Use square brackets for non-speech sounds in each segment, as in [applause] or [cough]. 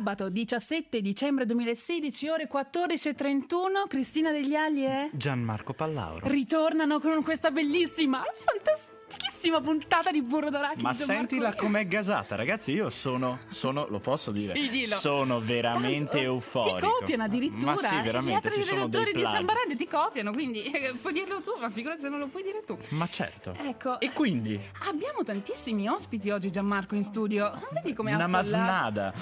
Sabato 17 dicembre 2016, ore 14.31, Cristina Degli Ali e Gianmarco Pallauro. ritornano con questa bellissima, fantastichissima puntata di Burro d'Arachidi. Ma Gianmarco. sentila com'è gasata, ragazzi. Io sono, sono, lo posso dire, Sì, sono veramente Tanto, euforico. Ti copiano addirittura. Ma sì, eh, veramente, Gli altri redattori di. Samba Radio ti copiano, quindi eh, puoi dirlo tu, ma figurati se non lo puoi dire tu. Ma certo. Ecco. E quindi? Abbiamo tantissimi ospiti oggi, Gianmarco, in studio. Vedi come Una affollato. masnada.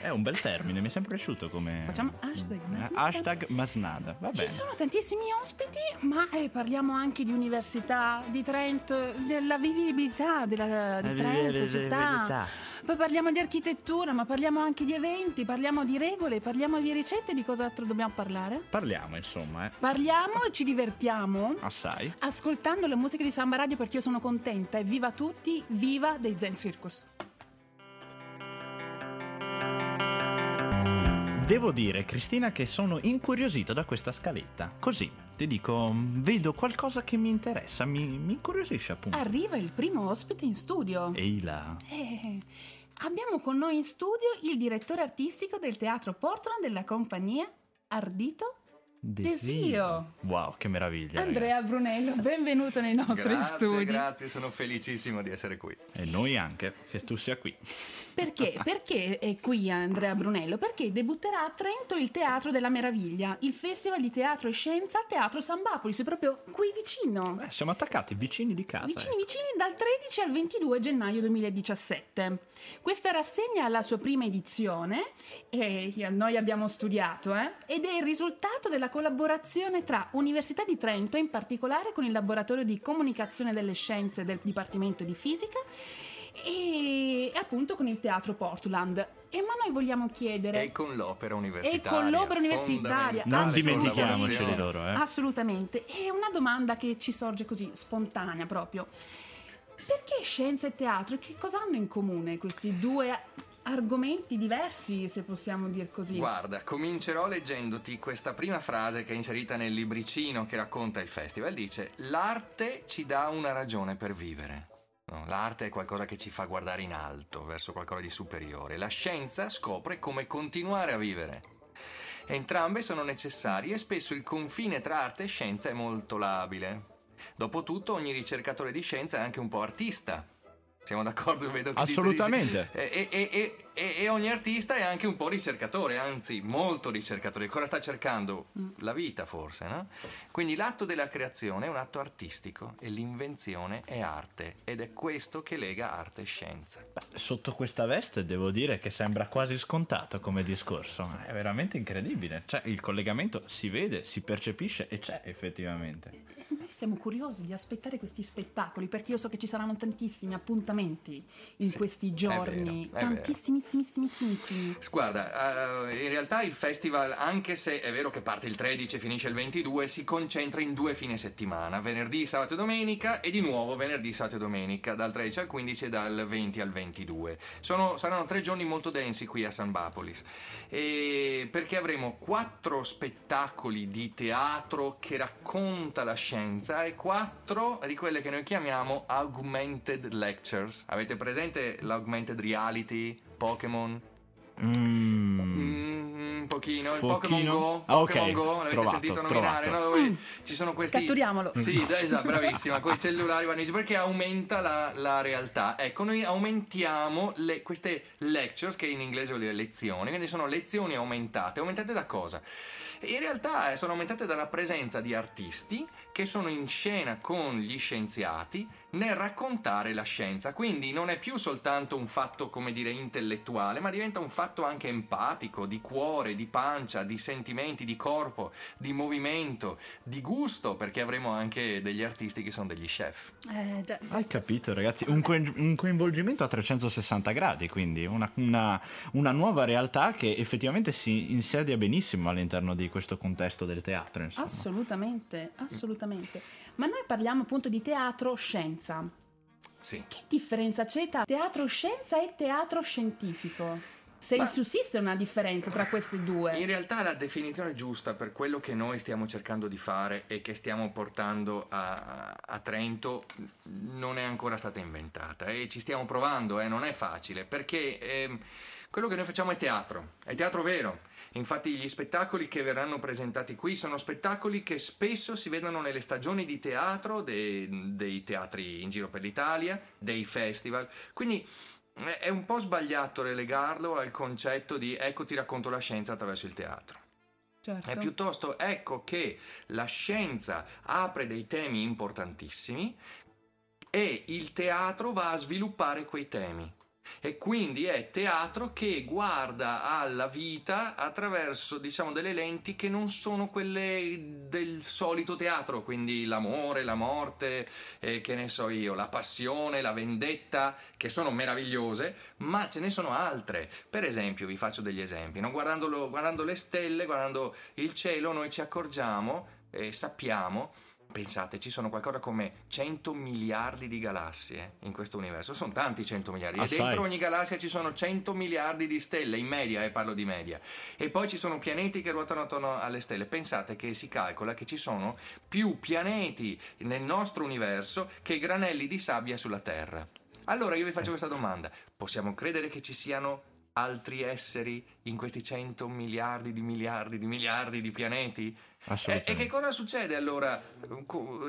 È un bel termine, mi è sempre piaciuto come... Facciamo hashtag Eh, masnada. Hashtag masnada, va Ci sono tantissimi ospiti, ma eh, parliamo anche di università, di Trento, della vivibilità della, di Trento, città. Poi parliamo di architettura, ma parliamo anche di eventi, parliamo di regole, parliamo di ricette, di cos'altro dobbiamo parlare? Parliamo, insomma, eh. Parliamo e ci divertiamo Assai. ascoltando la musica di Samba Radio perché io sono contenta e viva tutti, viva dei Zen Circus. Devo dire, Cristina, che sono incuriosito da questa scaletta. Così, ti dico, vedo qualcosa che mi interessa, mi, mi incuriosisce appunto. Arriva il primo ospite in studio. Ehi là. Eh, abbiamo con noi in studio il direttore artistico del teatro Portland della compagnia Ardito Desio. Wow, che meraviglia. Andrea Brunello, benvenuto nei nostri Grazie, studi. grazie, sono felicissimo di essere qui. ragazzi. E noi anche, che tu sia qui. Perché? Perché è qui Andrea Brunello? Perché debutterà a Trento il Teatro della Meraviglia, il festival di teatro e scienza al Teatro San Bapolis, è proprio qui vicino. Eh, siamo attaccati, vicini di casa. Vicini eh. vicini dal 13 al 22 gennaio 2017. Questa rassegna ha la sua prima edizione e noi abbiamo studiato eh, ed è il risultato della collaborazione tra Università di Trento, in particolare con il laboratorio di comunicazione delle scienze del Dipartimento di Fisica e, e appunto con il Teatro Portland. E ma noi vogliamo chiedere... E con l'opera E universitaria. con l'opera universitaria. Non dimentichiamoci di loro, eh. Assolutamente. È una domanda che ci sorge così, spontanea proprio. Perché scienza e teatro? Che cosa hanno in comune questi due argomenti diversi, se possiamo dir così? Guarda, comincerò leggendoti questa prima frase che è inserita nel libricino che racconta il festival. Dice: L'arte ci dà una ragione per vivere. No, l'arte è qualcosa che ci fa guardare in alto, verso qualcosa di superiore. La scienza scopre come continuare a vivere. Entrambe sono necessarie e spesso il confine tra arte e scienza è molto labile. Dopotutto ogni ricercatore di scienza è anche un po' artista. Siamo d'accordo? Vedo che. Assolutamente. E, e- e- e- e ogni artista è anche un po' ricercatore, anzi molto ricercatore. Cosa sta cercando? La vita forse, no? Quindi l'atto della creazione è un atto artistico e l'invenzione è arte ed è questo che lega arte e scienza. Beh, sotto questa veste devo dire che sembra quasi scontato come discorso. È veramente incredibile. Cioè, il collegamento si vede, si percepisce e c'è effettivamente. Noi siamo curiosi di aspettare questi spettacoli perché io so che ci saranno tantissimi appuntamenti in Sì, questi è giorni. vero, è vero. Tantissimissimissimi. Guarda, eh, in realtà il festival, anche se è vero che parte il 13 e finisce il 22, si concentra in due fine settimana, venerdì, sabato e domenica e di nuovo venerdì, sabato e domenica, dal 13 al 15 e dal 20 al 22. Sono- saranno tre giorni molto densi qui a San Bapolis, e perché avremo quattro spettacoli di teatro che racconta la scienza e quattro di quelle che noi chiamiamo augmented lectures. Avete presente l'augmented reality, Pokémon? Mm. Mm, un pochino, il Pochino? Pokémon Go, Ah, ok. Pokémon Go, l'avete Trovato, sentito nominare, trovato. no? Dove Mm. ci sono questi... Catturiamolo. Sì, esatto, bravissima, con i cellulari giro, perché aumenta la, la realtà. Ecco, noi aumentiamo le- queste lectures, che in inglese vuol dire lezioni, quindi sono lezioni aumentate. Aumentate da cosa? In realtà eh, sono aumentate dalla presenza di artisti che sono in scena con gli scienziati nel raccontare la scienza. Quindi non è più soltanto un fatto, come dire, intellettuale, ma diventa un fatto anche empatico, di cuore, di pancia, di sentimenti, di corpo, di movimento, di gusto, perché avremo anche degli artisti che sono degli chef. Eh, già, già. Hai capito, ragazzi? Un, coin- un coinvolgimento a 360 gradi, quindi una, una- una nuova realtà che effettivamente si insedia benissimo all'interno di questo contesto del teatro. Insomma. Assolutamente, assolutamente. Ma noi parliamo appunto di teatro scienza. Sì. Che differenza c'è tra teatro scienza e teatro scientifico? Se Ma- sussiste una differenza tra questi due. In realtà la definizione giusta per quello che noi stiamo cercando di fare e che stiamo portando a, a Trento non è ancora stata inventata e ci stiamo provando, eh, non è facile perché ehm, Quello che noi facciamo è teatro, è teatro vero. Infatti gli spettacoli che verranno presentati qui sono spettacoli che spesso si vedono nelle stagioni di teatro dei, dei teatri in giro per l'Italia, dei festival. Quindi eh, è un po' sbagliato relegarlo al concetto di ecco ti racconto la scienza attraverso il teatro. Certo. È piuttosto ecco che la scienza apre dei temi importantissimi e il teatro va a sviluppare quei temi. E quindi è teatro che guarda alla vita attraverso, diciamo, delle lenti che non sono quelle del solito teatro, quindi l'amore, la morte, eh, che ne so io, la passione, la vendetta, che sono meravigliose, ma ce ne sono altre. Per esempio, vi faccio degli esempi, no? guardando, le stelle, guardando il cielo, noi ci accorgiamo e sappiamo Pensate, ci sono qualcosa come 100 miliardi di galassie in questo universo. Sono tanti 100 miliardi. Assai. E dentro ogni galassia ci sono 100 miliardi di stelle, in media, e eh, parlo di media. E poi ci sono pianeti che ruotano attorno alle stelle. Pensate che si calcola che ci sono più pianeti nel nostro universo che granelli di sabbia sulla Terra. Allora io vi faccio questa domanda. Possiamo credere che ci siano altri esseri in questi 100 miliardi di miliardi di miliardi di pianeti? E, e, che cosa succede allora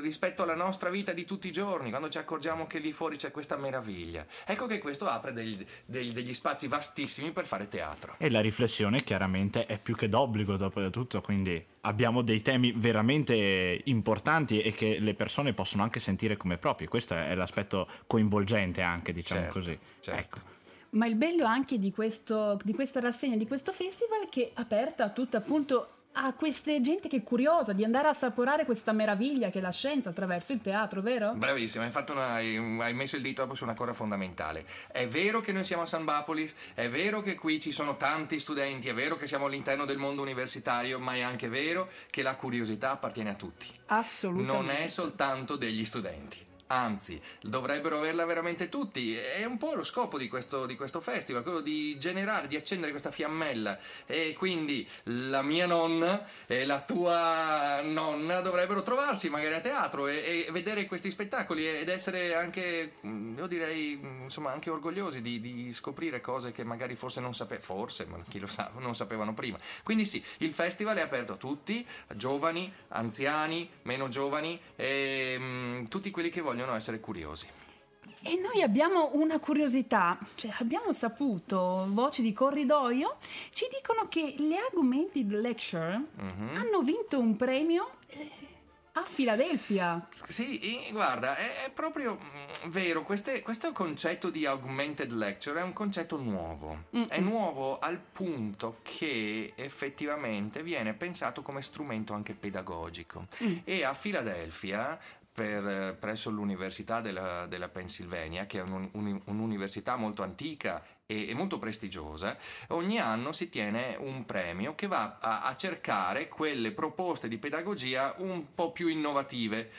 rispetto alla nostra vita di tutti i giorni, quando ci accorgiamo che lì fuori c'è questa meraviglia? Ecco che questo apre degli, degli, degli spazi vastissimi per fare teatro. E la riflessione chiaramente è più che d'obbligo dopo tutto, quindi abbiamo dei temi veramente importanti e che le persone possono anche sentire come propri. Questo è l'aspetto coinvolgente anche, diciamo certo, così. Certo. Ecco. Ma il bello anche di, questo, di questa rassegna, di questo festival, è che è aperta a tutta appunto a queste gente che è curiosa di andare a assaporare questa meraviglia che è la scienza attraverso il teatro, vero? Bravissima, hai, una, hai, messo il dito su una cosa fondamentale. È vero che noi siamo a San Bapolis, è vero che qui ci sono tanti studenti, è vero che siamo all'interno del mondo universitario, ma è anche vero che la curiosità appartiene a tutti. Assolutamente. Non è soltanto degli studenti anzi dovrebbero averla veramente tutti. È un po' lo scopo di questo, di questo, festival, quello di generare, di accendere questa fiammella. E quindi la mia nonna e la tua nonna dovrebbero trovarsi magari a teatro e, e vedere questi spettacoli ed essere anche, mm, io direi, mm, insomma, anche orgogliosi di, di scoprire cose che magari forse non sapevano, forse, ma chi lo sa, non sapevano prima. Quindi sì, il festival è aperto a tutti, giovani, anziani, meno giovani, e, mh, mm, tutti quelli che vogliono vogliono essere curiosi. E noi abbiamo una curiosità, cioè abbiamo saputo, voci di corridoio, ci dicono che le Augmented Lecture mm-hmm. hanno vinto un premio eh, a Filadelfia. Sì, guarda, è, è proprio mm, vero, queste, questo concetto di Augmented Lecture è un concetto nuovo. Mm-hmm. È nuovo al punto che effettivamente viene pensato come strumento anche pedagogico. Mm. E a Filadelfia per, presso l'Università della, della, Pennsylvania, che è un, un, un'università molto antica e, e, molto prestigiosa, ogni anno si tiene un premio che va a, a cercare quelle proposte di pedagogia un po' più innovative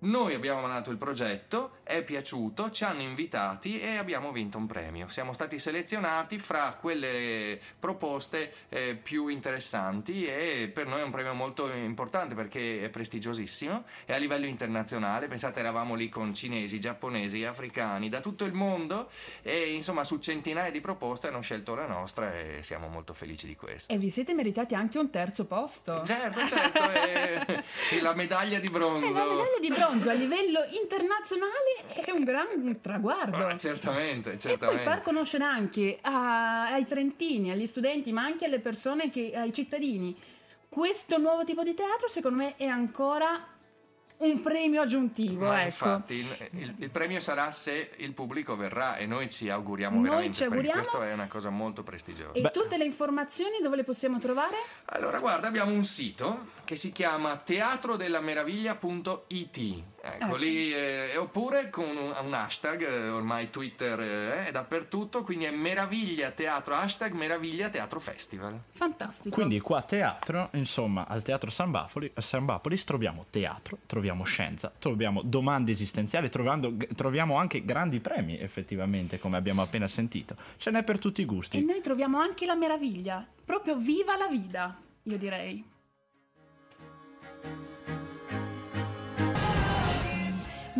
noi abbiamo mandato il progetto, è piaciuto, ci hanno invitati e abbiamo vinto un premio. Siamo stati selezionati fra quelle proposte eh, più interessanti e per noi è un premio molto importante perché è prestigiosissimo e a livello internazionale. Pensate, eravamo lì con cinesi, giapponesi, africani da tutto il mondo e insomma su centinaia di proposte hanno scelto la nostra e siamo molto felici di questo. E vi siete meritati anche un terzo posto. Certo, certo, e, [laughs] e la medaglia di bronzo. La medaglia di bronzo bronzo a livello internazionale è un gran traguardo. Ah, certamente, certamente. E poi far conoscere anche a, ai trentini, agli studenti, ma anche alle persone, che, ai cittadini, questo nuovo tipo di teatro, secondo me è ancora un premio aggiuntivo. Ma ecco. Infatti, il, il, il, premio sarà se il pubblico verrà e noi ci auguriamo noi veramente ci auguriamo, perché questo è una cosa molto prestigiosa. E Beh. tutte le informazioni dove le possiamo trovare? Allora, guarda, abbiamo un sito che si chiama teatrodellameraviglia.it Ecco, okay. lì, eh, oppure con un, un hashtag, eh, ormai Twitter eh, è dappertutto, quindi è Meraviglia Teatro, hashtag Meraviglia Teatro Festival. Fantastico. Quindi qua a teatro, insomma, al Teatro San, Bafoli, San Bapolis troviamo teatro, troviamo scienza, troviamo domande esistenziali, trovando, troviamo anche grandi premi effettivamente, come abbiamo appena sentito. Ce n'è per tutti i gusti. E noi troviamo anche la meraviglia, proprio viva la vita, io direi.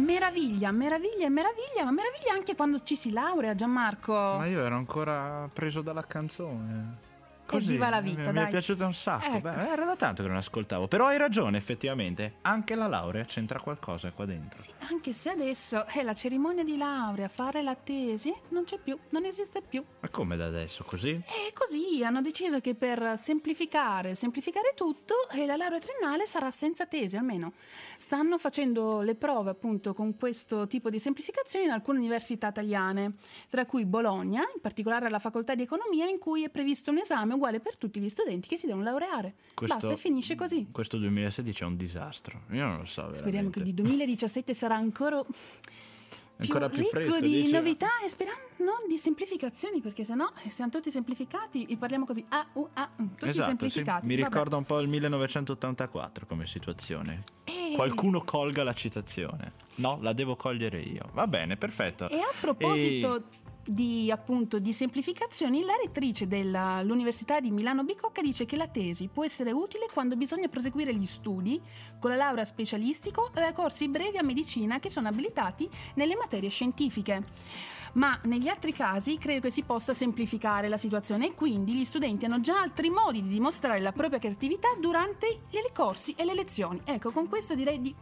Meraviglia, meraviglia, meraviglia, ma meraviglia anche quando ci si laurea, Gianmarco. Ma io ero ancora preso dalla canzone. Così, viva la vita, mi, dai. è piaciuta un sacco. Ecco. Beh, era da tanto che non ascoltavo. Però hai ragione, effettivamente. Anche la laurea c'entra qualcosa qua dentro. Sì, anche se adesso è la cerimonia di laurea, fare la tesi, non c'è più, non esiste più. Ma come da adesso? Così? E così hanno deciso che per semplificare, semplificare tutto, eh, la laurea triennale sarà senza tesi, almeno. Stanno facendo le prove appunto con questo tipo di semplificazioni in alcune università italiane, tra cui Bologna, in particolare la facoltà di economia, in cui è previsto un esame uguale per tutti gli studenti che si devono laureare. Basta, e finisce così. Questo 2016 è un disastro. Io non lo so. Veramente. Speriamo che il 2017 sarà ancora Ancora più ricco fresco, di dici? novità e speriamo non di semplificazioni perché sennò eh, siamo tutti semplificati e parliamo così A, U, A, mm, tutti Esatto, sì. semplificati. mi Vabbè. ricorda un po' il 1984 come situazione. E- Qualcuno colga la citazione. No, la devo cogliere io. Va bene, perfetto. E a proposito di appunto di semplificazioni, la rettrice dell'Università di Milano Bicocca dice che la tesi può essere utile quando bisogna proseguire gli studi con la laurea specialistico o a corsi brevi a medicina che sono abilitati nelle materie scientifiche. Ma negli altri casi credo che si possa semplificare la situazione e quindi gli studenti hanno già altri modi di dimostrare la propria creatività durante i corsi e le lezioni. Ecco, con questo direi di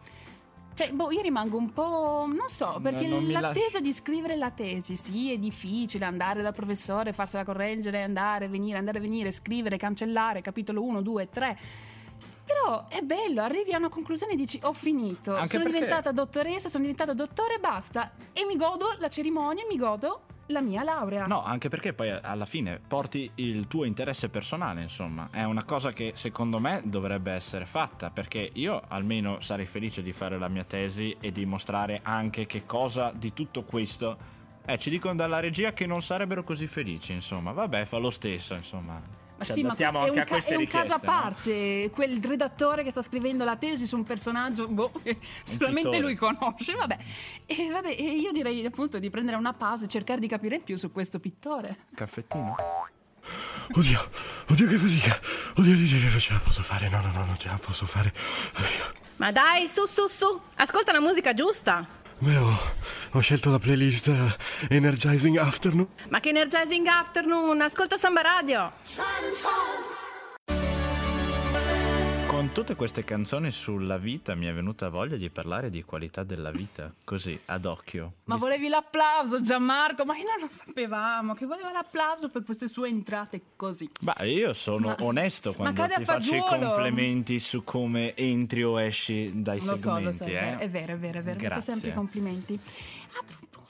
cioè, boh, io rimango un po'. non so, perché non mi la- l'attesa di scrivere la tesi, sì, è difficile andare dal professore, farsela correggere, andare, venire, andare, venire, scrivere, cancellare, capitolo 1, 2, 3. Però è bello, arrivi a una conclusione e dici ho finito, Anche sono perché- diventata dottoressa, sono diventato dottore, basta. E mi godo la cerimonia, mi godo la mia laurea. No, anche perché poi alla fine porti il tuo interesse personale, insomma. È una cosa che secondo me dovrebbe essere fatta, perché io almeno sarei felice di fare la mia tesi e di mostrare anche che cosa di tutto questo... Eh, ci dicono dalla regia che non sarebbero così felici, insomma. Vabbè, fa lo stesso, insomma. Ma Ci sì, ma è anche un, a ca- queste è un caso a no? parte. Quel redattore che sta scrivendo la tesi su un personaggio, boh, [laughs] che solamente pittore. lui conosce. Vabbè. E, vabbè, e io direi appunto di prendere una pausa e cercare di capire più su questo pittore. Caffettino? Oddio, oddio che fatica. Oddio, oddio, oddio, non ce la posso fare. No, no, no, non ce la posso fare. Oddio. Ma dai, su, su, su, ascolta la musica giusta. Beh, ho, ho scelto la playlist eh, Energizing Afternoon. Ma che Energizing Afternoon, ascolta Samba Radio. Con tutte queste canzoni sulla vita mi è venuta voglia di parlare di qualità della vita, così, ad occhio. Ma Visto- volevi l'applauso, Gianmarco? Ma noi non sapevamo che voleva l'applauso per queste sue entrate così. Ma io sono Ma- onesto quando ti faccio i complimenti su come entri o esci dai Lo so, lo segmenti. so, eh. è vero, è vero, è vero. Grazie. sempre i complimenti. A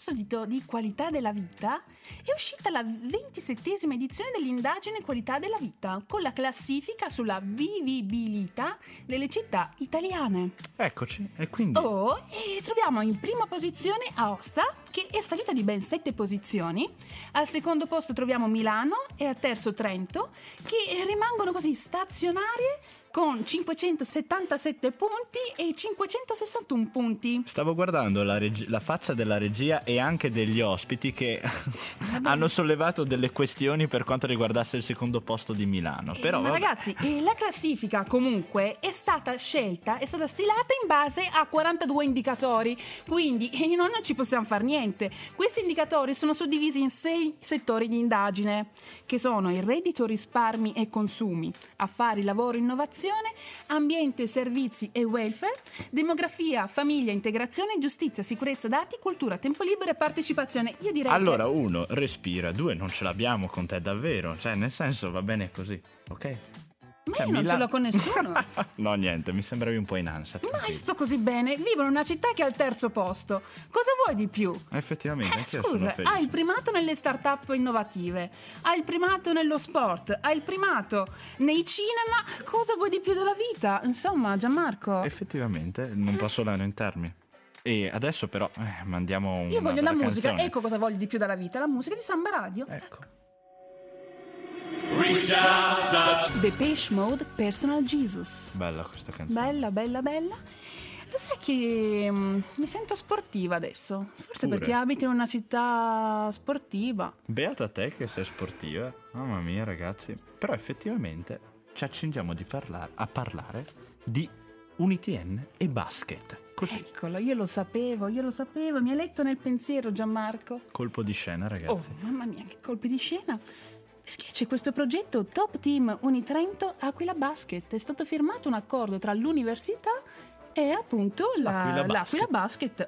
proposito di qualità della vita, è uscita la 27esima edizione dell'indagine Qualità della vita, con la classifica sulla vivibilità delle città italiane. Eccoci, e quindi... Oh, e troviamo in prima posizione Aosta, che è salita di ben sette posizioni. Al secondo posto troviamo Milano e al terzo Trento, che rimangono così stazionarie con 577 punti e 561 punti. Stavo guardando la, reg- la faccia della regia e anche degli ospiti che [laughs] hanno sollevato delle questioni per quanto riguardasse il secondo posto di Milano. Eh, Però Ma vabbè. ragazzi, eh, la classifica comunque è stata scelta, è stata stilata in base a 42 indicatori, quindi eh, noi non ci possiamo fare niente. Questi indicatori sono suddivisi in sei settori di indagine, che sono il reddito, risparmi e consumi, affari, lavoro, innovazione, ambiente, servizi e welfare, demografia, famiglia, integrazione, giustizia, sicurezza, dati, cultura, tempo libero e partecipazione. Io direi che- Allora, uno, respira, due, non ce l'abbiamo con te davvero. Cioè, nel senso, va bene così, ok? Ma Cioè, io non Mila- ce l'ho con nessuno. [laughs] no, niente, mi sembravi un po' in ansia. Mai tranquillo. sto così bene, vivo in una città che è al terzo posto. Cosa vuoi di più? Effettivamente, Eh, scusa, hai il primato nelle start-up innovative, hai il primato nello sport, hai il primato nei cinema. Cosa vuoi di più della vita? Insomma, Gianmarco. Effettivamente, non posso lamentarmi. E adesso però eh, mandiamo un Io voglio la musica, ecco cosa voglio di più dalla vita, la musica di Samba Radio. Ecco. Depeche Mode Personal Jesus. Bella questa canzone. Bella, bella, bella. Lo sai che mm, mi sento sportiva adesso? Forse Pure. perché abito in una città sportiva. Beata te che sei sportiva. Mamma mia, ragazzi. Però effettivamente ci accingiamo di parlar- a parlare di UniTN e basket. Così, Eccolo, io lo sapevo, io lo sapevo, mi ha letto nel pensiero Gianmarco. colpo di scena, ragazzi. Oh, mamma mia, che colpi di scena. Perché c'è questo progetto Top Team Unitrento Aquila Basket. È stato firmato un accordo tra l'università e appunto la- Aquila l'Aquila Basket.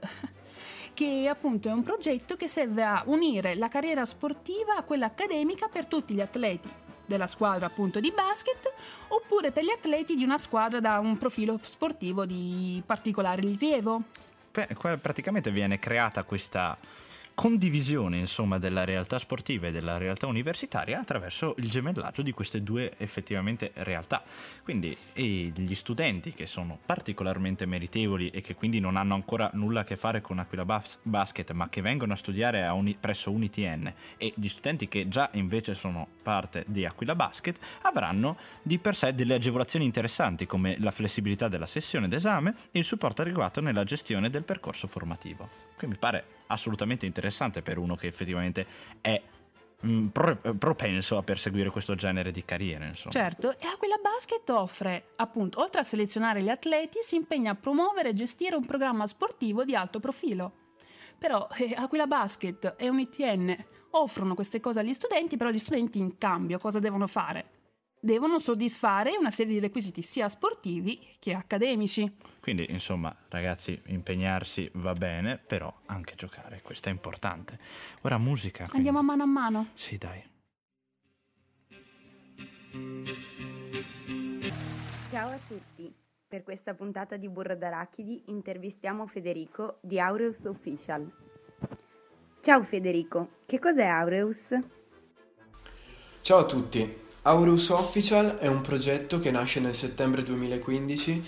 Che appunto è un progetto che serve a unire la carriera sportiva a quella accademica per tutti gli atleti della squadra appunto di basket oppure per gli atleti di una squadra da un profilo sportivo di particolare rilievo. Beh, praticamente viene creata questa condivisione insomma della realtà sportiva e della realtà universitaria attraverso il gemellaggio di queste due effettivamente realtà quindi gli studenti che sono particolarmente meritevoli e che quindi non hanno ancora nulla a che fare con Aquila Bas- Basket ma che vengono a studiare a Uni- presso UniTN e gli studenti che già invece sono parte di Aquila Basket avranno di per sé delle agevolazioni interessanti come la flessibilità della sessione d'esame e il supporto adeguato nella gestione del percorso formativo. Quindi mi pare assolutamente interessante per uno che effettivamente è mm, pro- propenso a perseguire questo genere di carriere. Insomma. Certo, e Aquila Basket offre, appunto, oltre a selezionare gli atleti, si impegna a promuovere e gestire un programma sportivo di alto profilo. Però eh, Aquila Basket e UniTN offrono queste cose agli studenti, però gli studenti in cambio cosa devono fare? Devono soddisfare una serie di requisiti sia sportivi che accademici. Quindi, insomma, ragazzi, impegnarsi va bene, però anche giocare, questo è importante. Ora musica. quindi- Andiamo a mano a mano. Sì, dai. Ciao a tutti! Per questa puntata di Burro d'Arachidi intervistiamo Federico di Aureus Official. Ciao Federico, che cos'è Aureus? Ciao a tutti, Aureus Official è un progetto che nasce nel settembre 2015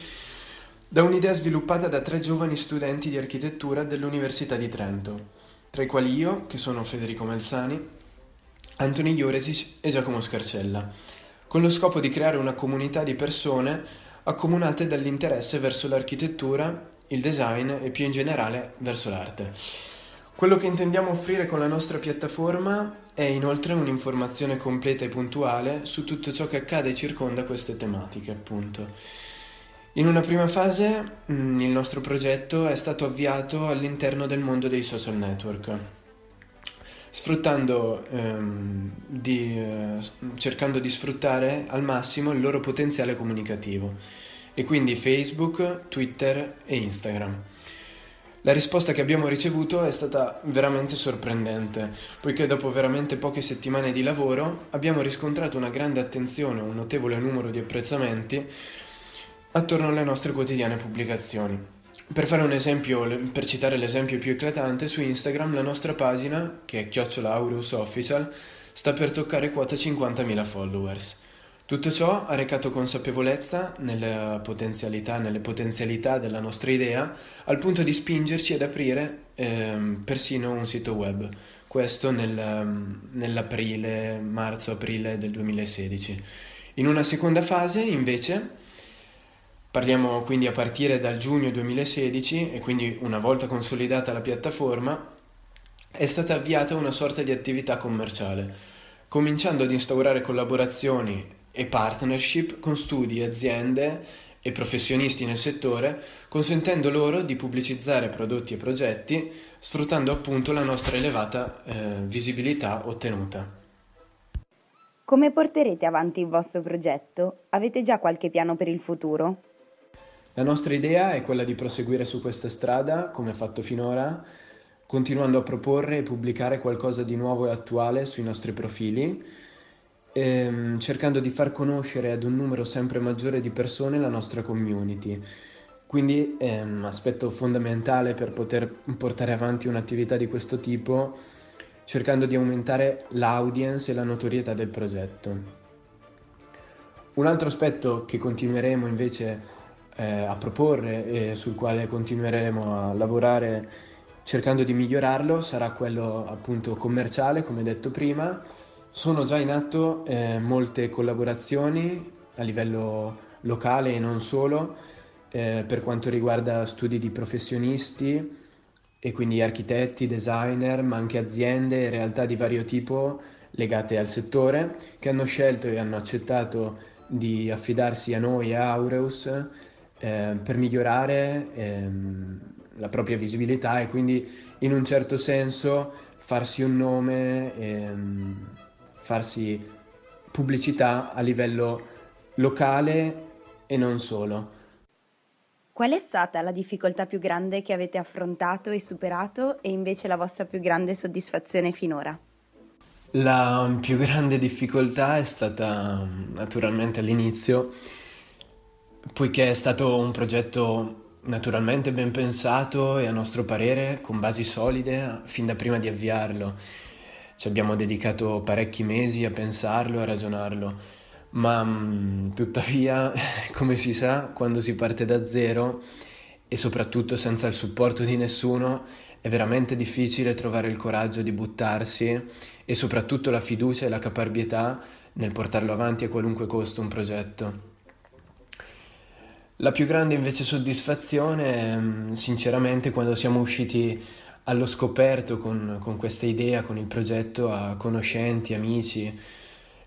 da un'idea sviluppata da tre giovani studenti di architettura dell'Università di Trento, tra i quali io, che sono Federico Melzani, Anthony Ioresic e Giacomo Scarcella, con lo scopo di creare una comunità di persone accomunate dall'interesse verso l'architettura, il design e più in generale verso l'arte. Quello che intendiamo offrire con la nostra piattaforma è inoltre un'informazione completa e puntuale su tutto ciò che accade e circonda queste tematiche, appunto. In una prima fase mm, il nostro progetto è stato avviato all'interno del mondo dei social network, ehm, di, eh, cercando di sfruttare al massimo il loro potenziale comunicativo, e quindi Facebook, Twitter e Instagram. La risposta che abbiamo ricevuto è stata veramente sorprendente, poiché dopo veramente poche settimane di lavoro abbiamo riscontrato una grande attenzione, un notevole numero di apprezzamenti attorno alle nostre quotidiane pubblicazioni. Per fare un esempio, per citare l'esempio più eclatante, su Instagram la nostra pagina, che è chiocciola Aureus Official, sta per toccare quota 50.000 followers. Tutto ciò ha recato consapevolezza nelle potenzialità, nelle potenzialità della nostra idea, al punto di spingerci ad aprire ehm, persino un sito web, questo nel, nell'aprile, marzo-aprile del 2016. In una seconda fase, invece, parliamo quindi a partire dal giugno 2016 e quindi una volta consolidata la piattaforma, è stata avviata una sorta di attività commerciale, cominciando ad instaurare collaborazioni e partnership con studi, aziende e professionisti nel settore, consentendo loro di pubblicizzare prodotti e progetti, sfruttando appunto la nostra elevata eh, visibilità ottenuta. Come porterete avanti il vostro progetto? Avete già qualche piano per il futuro? La nostra idea è quella di proseguire su questa strada, come fatto finora, continuando a proporre e pubblicare qualcosa di nuovo e attuale sui nostri profili, ehm, cercando di far conoscere ad un numero sempre maggiore di persone la nostra community. Quindi un aspetto fondamentale per poter portare avanti un'attività di questo tipo, cercando di aumentare l'audience e la notorietà del progetto. Un altro aspetto che continueremo invece eh, a proporre e sul quale continueremo a lavorare cercando di migliorarlo sarà quello appunto commerciale, come detto prima. Sono già in atto eh, molte collaborazioni a livello locale e non solo eh, per quanto riguarda studi di professionisti e quindi architetti, designer, ma anche aziende e realtà di vario tipo legate al settore che hanno scelto e hanno accettato di affidarsi a noi, a Aureus, eh, per migliorare ehm, la propria visibilità e quindi in un certo senso farsi un nome, ehm, farsi pubblicità a livello locale e non solo. Qual è stata la difficoltà più grande che avete affrontato e superato e invece la vostra più grande soddisfazione finora? La più grande difficoltà è stata naturalmente all'inizio, poiché è stato un progetto naturalmente ben pensato e a nostro parere con basi solide fin da prima di avviarlo. Ci abbiamo dedicato parecchi mesi a pensarlo, a ragionarlo, ma mh, tuttavia, [laughs] come si sa, quando si parte da zero e soprattutto senza il supporto di nessuno, è veramente difficile trovare il coraggio di buttarsi e soprattutto la fiducia e la caparbietà nel portarlo avanti a qualunque costo un progetto. La più grande invece soddisfazione, mm, sinceramente, quando siamo usciti allo scoperto con, con questa idea, con il progetto, a conoscenti, amici,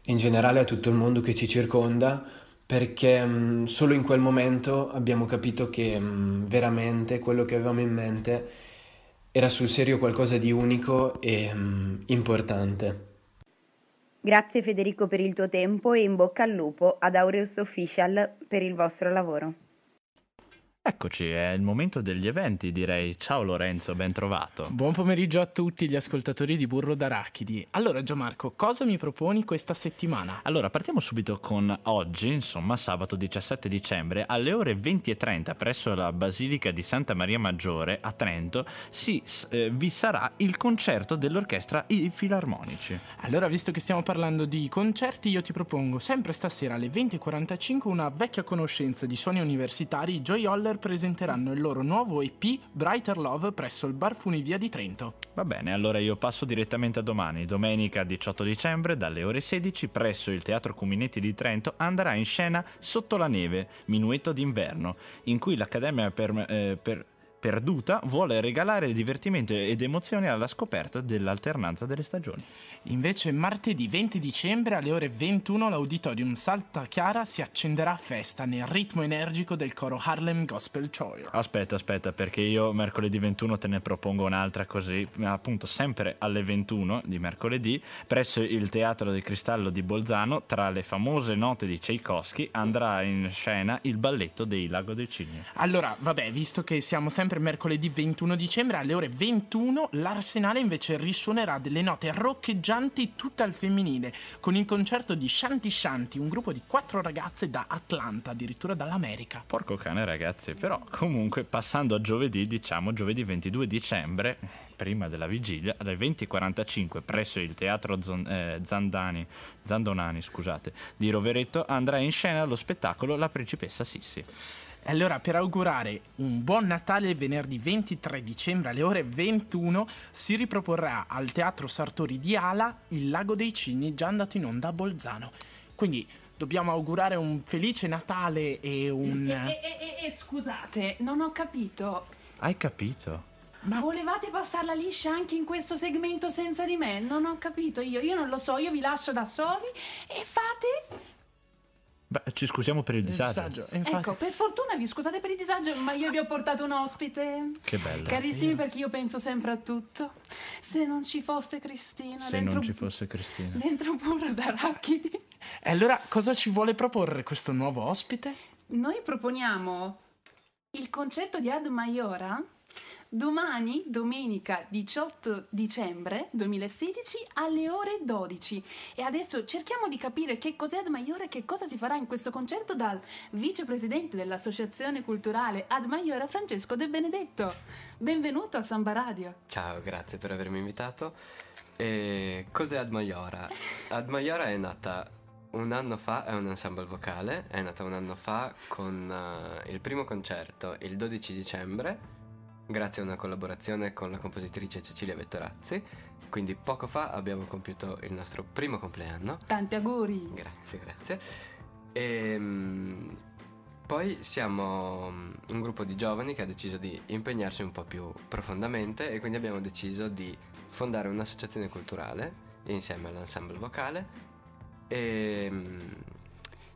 in generale a tutto il mondo che ci circonda, perché mh, solo in quel momento abbiamo capito che mh, veramente quello che avevamo in mente era sul serio qualcosa di unico e mh, importante. Grazie Federico per il tuo tempo e in bocca al lupo ad Aureus Official per il vostro lavoro. Eccoci, è il momento degli eventi, direi. Ciao Lorenzo, ben trovato. Buon pomeriggio a tutti gli ascoltatori di Burro d'Arachidi. Allora, Gianmarco, cosa mi proponi questa settimana? Allora, partiamo subito con oggi, insomma, sabato 17 dicembre, alle ore 20.30 presso la Basilica di Santa Maria Maggiore a Trento si, eh, vi sarà il concerto dell'orchestra I Filarmonici. Allora, visto che stiamo parlando di concerti, io ti propongo sempre stasera alle 20.45 una vecchia conoscenza di suoni universitari, Joy Holler presenteranno il loro nuovo EP Brighter Love presso il Bar Funivia di Trento. Va bene, allora io passo direttamente a domani. Domenica 18 dicembre, dalle ore 16, presso il Teatro Cuminetti di Trento, andrà in scena Sotto la neve, Minuetto d'inverno, in cui l'Accademia per, eh, per perduta vuole regalare divertimento ed emozioni alla scoperta dell'alternanza delle stagioni. Invece martedì 20 dicembre alle ore 21 l'auditorium Salta Chiara si accenderà a festa nel ritmo energico del coro Harlem Gospel Choir. Aspetta, aspetta, perché io mercoledì 21 te ne propongo un'altra così, appunto sempre alle 21 di mercoledì, presso il Teatro del Cristallo di Bolzano, tra le famose note di Tchaikovsky, andrà in scena il balletto dei Lago dei Cigni. Allora, vabbè, visto che siamo sempre mercoledì 21 dicembre alle ore 21, l'Arsenale invece risuonerà delle note roccheggianti tutta al femminile, con il concerto di Shanti Shanti, un gruppo di quattro ragazze da Atlanta, addirittura dall'America. Porco cane ragazzi, però comunque passando a giovedì, diciamo giovedì 22 dicembre, prima della vigilia, alle 20.45 presso il Teatro Zon- eh, Zandani, Zandonani scusate, di Roveretto andrà in scena lo spettacolo La principessa Sissi. E allora, per augurare un buon Natale il venerdì 23 dicembre alle ore 21, si riproporrà al Teatro Sartori di Ala Il Lago dei Cigni, già andato in onda a Bolzano. Quindi dobbiamo augurare un felice Natale e un... E, e, e, e scusate, non ho capito. Hai capito? Ma volevate passarla liscia anche in questo segmento senza di me? Non ho capito io, io non lo so, io vi lascio da soli e fate Beh, ci scusiamo per il disagio. disagio. E infatti- Ecco, per fortuna vi scusate per il disagio, ma io vi ho portato un ospite. Che bello. Carissimi, perché io penso sempre a tutto. Se non ci fosse Cristina Se dentro, non ci fosse Cristina. dentro burro d'arachidi. E allora, cosa ci vuole proporre questo nuovo ospite? Noi proponiamo il concerto di Ad Maiora domani, domenica 18 dicembre 2016, alle ore 12. E adesso cerchiamo di capire che cos'è Ad Maiora e che cosa si farà in questo concerto dal vicepresidente dell'Associazione Culturale Ad Maiora, Francesco De Benedetto. Benvenuto a Samba Radio. Ciao, grazie per avermi invitato. E cos'è Ad Maiora? Ad Maiora è nata un anno fa, è un ensemble vocale, è nata un anno fa con eh, il primo concerto il 12 dicembre, grazie a una collaborazione con la compositrice Cecilia Vettorazzi. Quindi poco fa abbiamo compiuto il nostro primo compleanno. Tanti auguri. Grazie, grazie. E mm, poi siamo mm, un gruppo di giovani che ha deciso di impegnarsi un po' più profondamente e quindi abbiamo deciso di fondare un'associazione culturale insieme all'ensemble vocale e mm,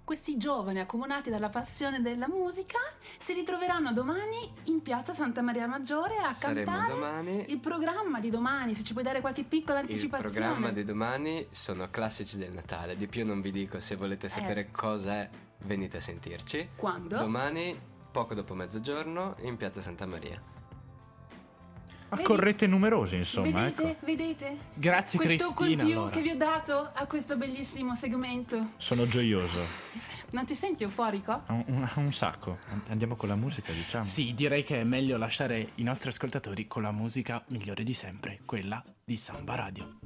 questi giovani accomunati dalla passione della musica si ritroveranno domani in piazza Santa Maria Maggiore a Saremo cantare domani. il programma di domani, se ci puoi dare qualche piccola Il anticipazione. programma di domani sono classici del Natale. Di più non vi dico, se volete sapere cosa è, venite a sentirci. Quando? Domani, poco dopo mezzogiorno, in piazza Santa Maria. Accorrete numerosi, insomma, vedete, ecco. vedete? Grazie Quel Cristina. più allora. che vi ho dato a questo bellissimo segmento. Sono gioioso. Non ti senti euforico? Un, un- un sacco. Andiamo con la musica, diciamo. Sì, direi che è meglio lasciare i nostri ascoltatori con la musica migliore di sempre, quella di Samba Radio.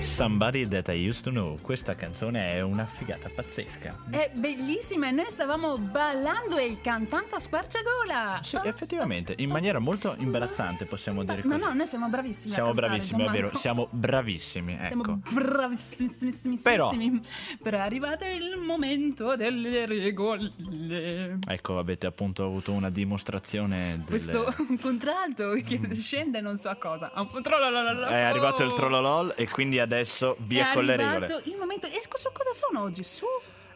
Somebody That I Used to Know. Questa canzone è una figata pazzesca. È bellissima e noi stavamo ballando e il cantante a squarciagola. Sì, effettivamente, in maniera molto imbarazzante possiamo dire No, così. no, noi siamo bravissimi. Siamo cantare, bravissimi, è vero, siamo bravissimi, Siamo ecco. bravissimi. Però- Però è arrivato il momento delle regole. Ecco, avete appunto avuto una dimostrazione delle... Questo contratto che scende non so a cosa. A un controllo. È arrivato il trollolol e quindi adesso via È con le regole. il momento. E su su cosa sono oggi? Su.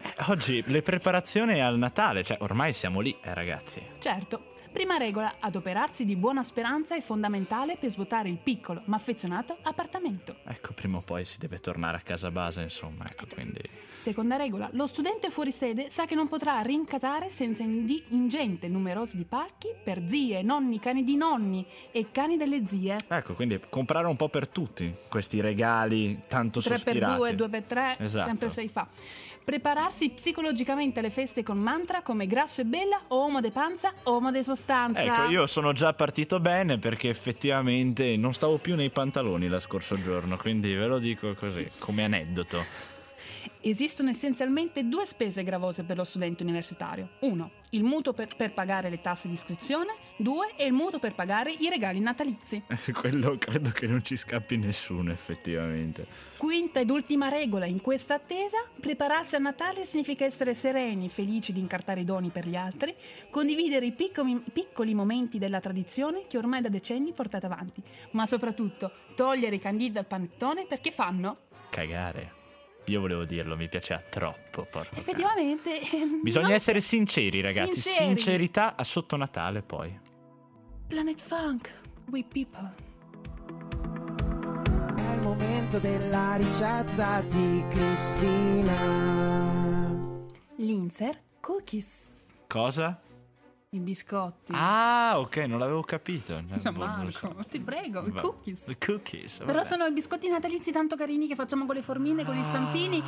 Eh, Oggi le preparazioni al Natale, cioè ormai siamo lì, eh, ragazzi. Certo. Prima regola, adoperarsi di buona speranza è fondamentale per svuotare il piccolo ma affezionato appartamento. Ecco, prima o poi si deve tornare a casa base, insomma, ecco, quindi... Seconda regola, lo studente fuori sede sa che non potrà rincasare senza ingente numerosi di palchi per zie, nonni, cani di nonni e cani delle zie. Ecco, quindi comprare un po' per tutti questi regali tanto 3x2, sospirati. 2x3, Esatto. sempre 6 fa. Prepararsi psicologicamente alle feste con mantra come grasso e bella, omo de panza, omo de sostanza. Ecco, io sono già partito bene perché effettivamente non stavo più nei pantaloni la scorso giorno, quindi ve lo dico così, come aneddoto. Esistono essenzialmente due spese gravose per lo studente universitario. Uno, il mutuo per, per pagare le tasse di iscrizione. Due, è il mutuo per pagare i regali natalizi. [laughs] Quello credo che non ci scappi nessuno, effettivamente. Quinta ed ultima regola in questa attesa, prepararsi a Natale significa essere sereni, felici di incartare i doni per gli altri, condividere i piccoli, piccoli momenti della tradizione che ormai da decenni portate avanti, ma soprattutto togliere i candidi dal panettone perché fanno, Cagare. Io volevo dirlo, mi piaceva troppo. porca. effettivamente... ehm, Bisogna non- essere sinceri, ragazzi. Sinceri. Sincerità a sotto Natale, poi. Planet Funk, we people. È il momento della ricetta di Cristina. Linzer Cookies. Cosa? I biscotti. Ah, ok, non l'avevo capito. Cioè, boh, Marco, so. ti prego, i cookies. I cookies. Però sono i biscotti natalizi tanto carini che facciamo con le formine, con gli stampini.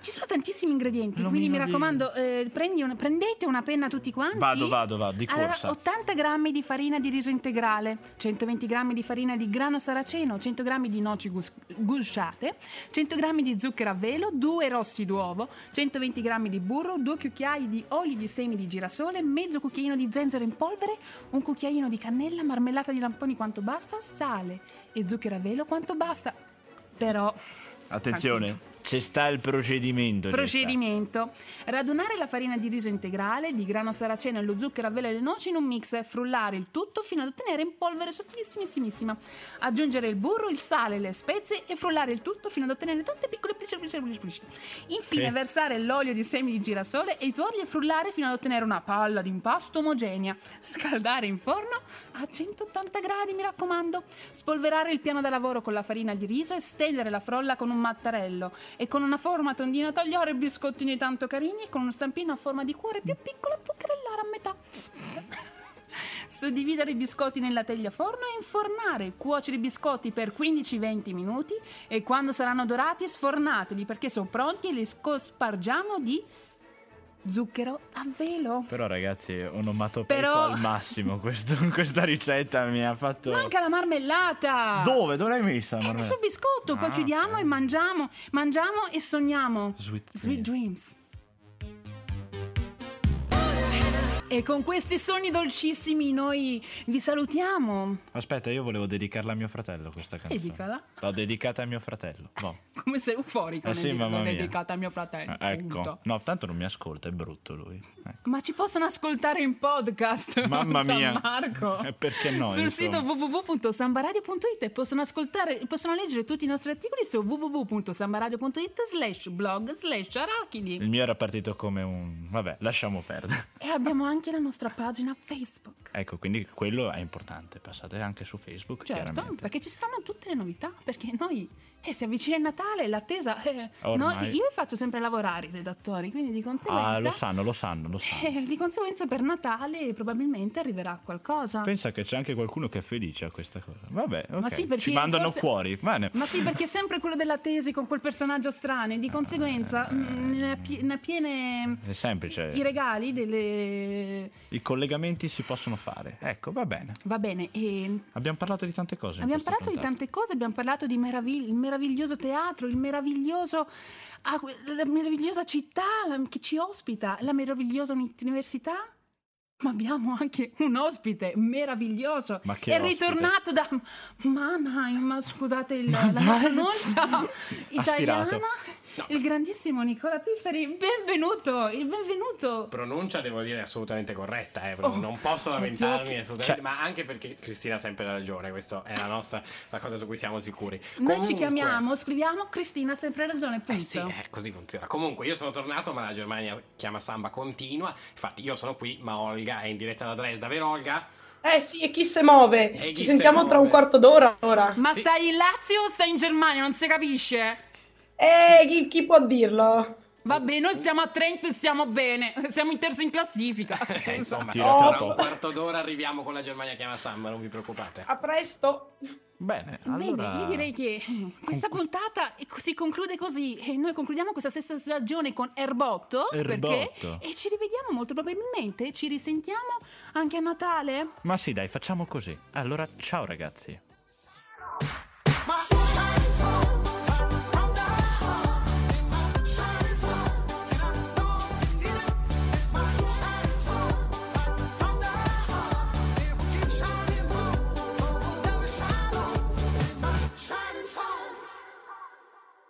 Ci sono tantissimi ingredienti, Non quindi mi raccomando, eh, una- prendete una penna tutti quanti. Vado, vado, vado, di Allora, corsa. 80 grammi di farina di riso integrale, 120 grammi di farina di grano saraceno, 100 grammi di noci gus- gusciate, 100 grammi di zucchero a velo, 2 rossi d'uovo, 120 grammi di burro, 2 cucchiai di olio di semi di girasole, mezzo cucchiaino di zenzero in polvere, un cucchiaino di cannella, marmellata di lamponi quanto basta, sale e zucchero a velo quanto basta. Però Attenzione, c'è sta il procedimento. Procedimento. Radunare la farina di riso integrale, di grano saraceno e lo zucchero a velo e le noci in un mix, frullare il tutto fino ad ottenere in polvere sottilissimissima. Aggiungere il burro, il sale, le spezie e frullare il tutto fino ad ottenere tutte piccole briciole, briciole, briciole. Infine Ok. versare l'olio di semi di girasole e i tuorli e frullare fino ad ottenere una palla di impasto omogenea. Scaldare in forno a 180 gradi, mi raccomando. Spolverare il piano da lavoro con la farina di riso e stendere la frolla con un mattarello e con una forma tondina tagliare biscottini tanto carini e con uno stampino a forma di cuore più piccolo puccherellare a metà. [laughs] Suddividere i biscotti nella teglia forno e infornare. Cuocere i biscotti per 15-20 minuti e quando saranno dorati sfornateli perché sono pronti e li scospargiamo di zucchero a velo. Però ragazzi, onomatopeico Però- al massimo [laughs] questo- questa ricetta mi ha fatto... Manca la marmellata! Dove? Dove l'hai messa? Eh, Manuela? sul biscotto, poi Ah, chiudiamo ok. e mangiamo, mangiamo e sogniamo. Sweet Sweet dreams. E con questi sogni dolcissimi noi vi salutiamo. Aspetta, io volevo dedicarla a mio fratello questa canzone. Dedicala. L'ho dedicata a mio fratello. No. [laughs] come sei euforico Eh sì, mamma mia. dedicato a mio fratello. Eh, Ecco, no, tanto non mi ascolta, è brutto lui. Ecco. Ma ci possono ascoltare in podcast. [laughs] Mamma mia. Marco. Eh, perché no, Sul insomma. sito www.sambaradio.it e possono ascoltare, possono leggere tutti i nostri articoli su www.sambaradio.it slash blog slash arachidi. Il mio era partito come un... Vabbè, lasciamo perdere. E abbiamo anche la nostra pagina Facebook. Ecco, quindi quello è importante. Passate anche su Facebook, Certo, perché ci saranno tutte le novità, perché noi eh, si avvicina il Natale, l'attesa... eh, noi- io vi faccio sempre lavorare i redattori, quindi di conseguenza... Ah, lo sanno, lo sanno, lo sanno. eh, [laughs] di conseguenza per Natale probabilmente arriverà qualcosa. Pensa che c'è anche qualcuno che è felice a questa cosa. Vabbè, ok. Ma sì, ci mandano forse- cuori. Bene. Ma sì, perché è sempre quello della tesi con quel personaggio strano e di conseguenza Eh. mh, ne ha pie- ne piene È semplice. i regali delle... I collegamenti si possono fare. Ecco, va bene. Va bene, e Abbiamo parlato di tante cose. abbiamo parlato di puntata. tante cose, abbiamo parlato di meravigli- il meraviglioso teatro, il meraviglioso... ah, la meravigliosa città la- che ci ospita, la meravigliosa università. Ma abbiamo anche un ospite meraviglioso. Ma che è ospite? ritornato da Mannheim, scusate il- la pronuncia [laughs] italiana. Il grandissimo Nicola Pifferi, benvenuto, il benvenuto. Pronuncia devo dire assolutamente corretta, eh, Oh, non posso lamentarmi che- assolutamente, Cioè- ma anche perché Cristina ha sempre ragione, questa è la nostra la cosa su cui siamo sicuri. Noi Comunque- ci chiamiamo, scriviamo Cristina ha sempre ragione, punto. Eh sì, eh, così funziona. Comunque io sono tornato, ma la Germania chiama samba continua. Infatti io sono qui, ma Olga è in diretta da Dresda, vero Olga? Eh sì, e chi se muove? Chi Ci se sentiamo tra un muove? quarto d'ora ora. Ma Sì. stai in Lazio o stai in Germania? Non si capisce. Eh, chi, chi può dirlo? Vabbè, noi stiamo a Trento e stiamo bene. [laughs] Siamo in terzo in classifica. Eh, [laughs] insomma, Tira tra un quarto d'ora arriviamo con la Germania chiama samba, non vi preoccupate. A presto. Bene, Bene, allora... io direi che questa puntata si conclude così e noi concludiamo questa sesta stagione con Erbotto, perché Erbotto. e ci rivediamo molto probabilmente, ci risentiamo anche a Natale. Ma sì, dai, facciamo così. Allora, ciao ragazzi.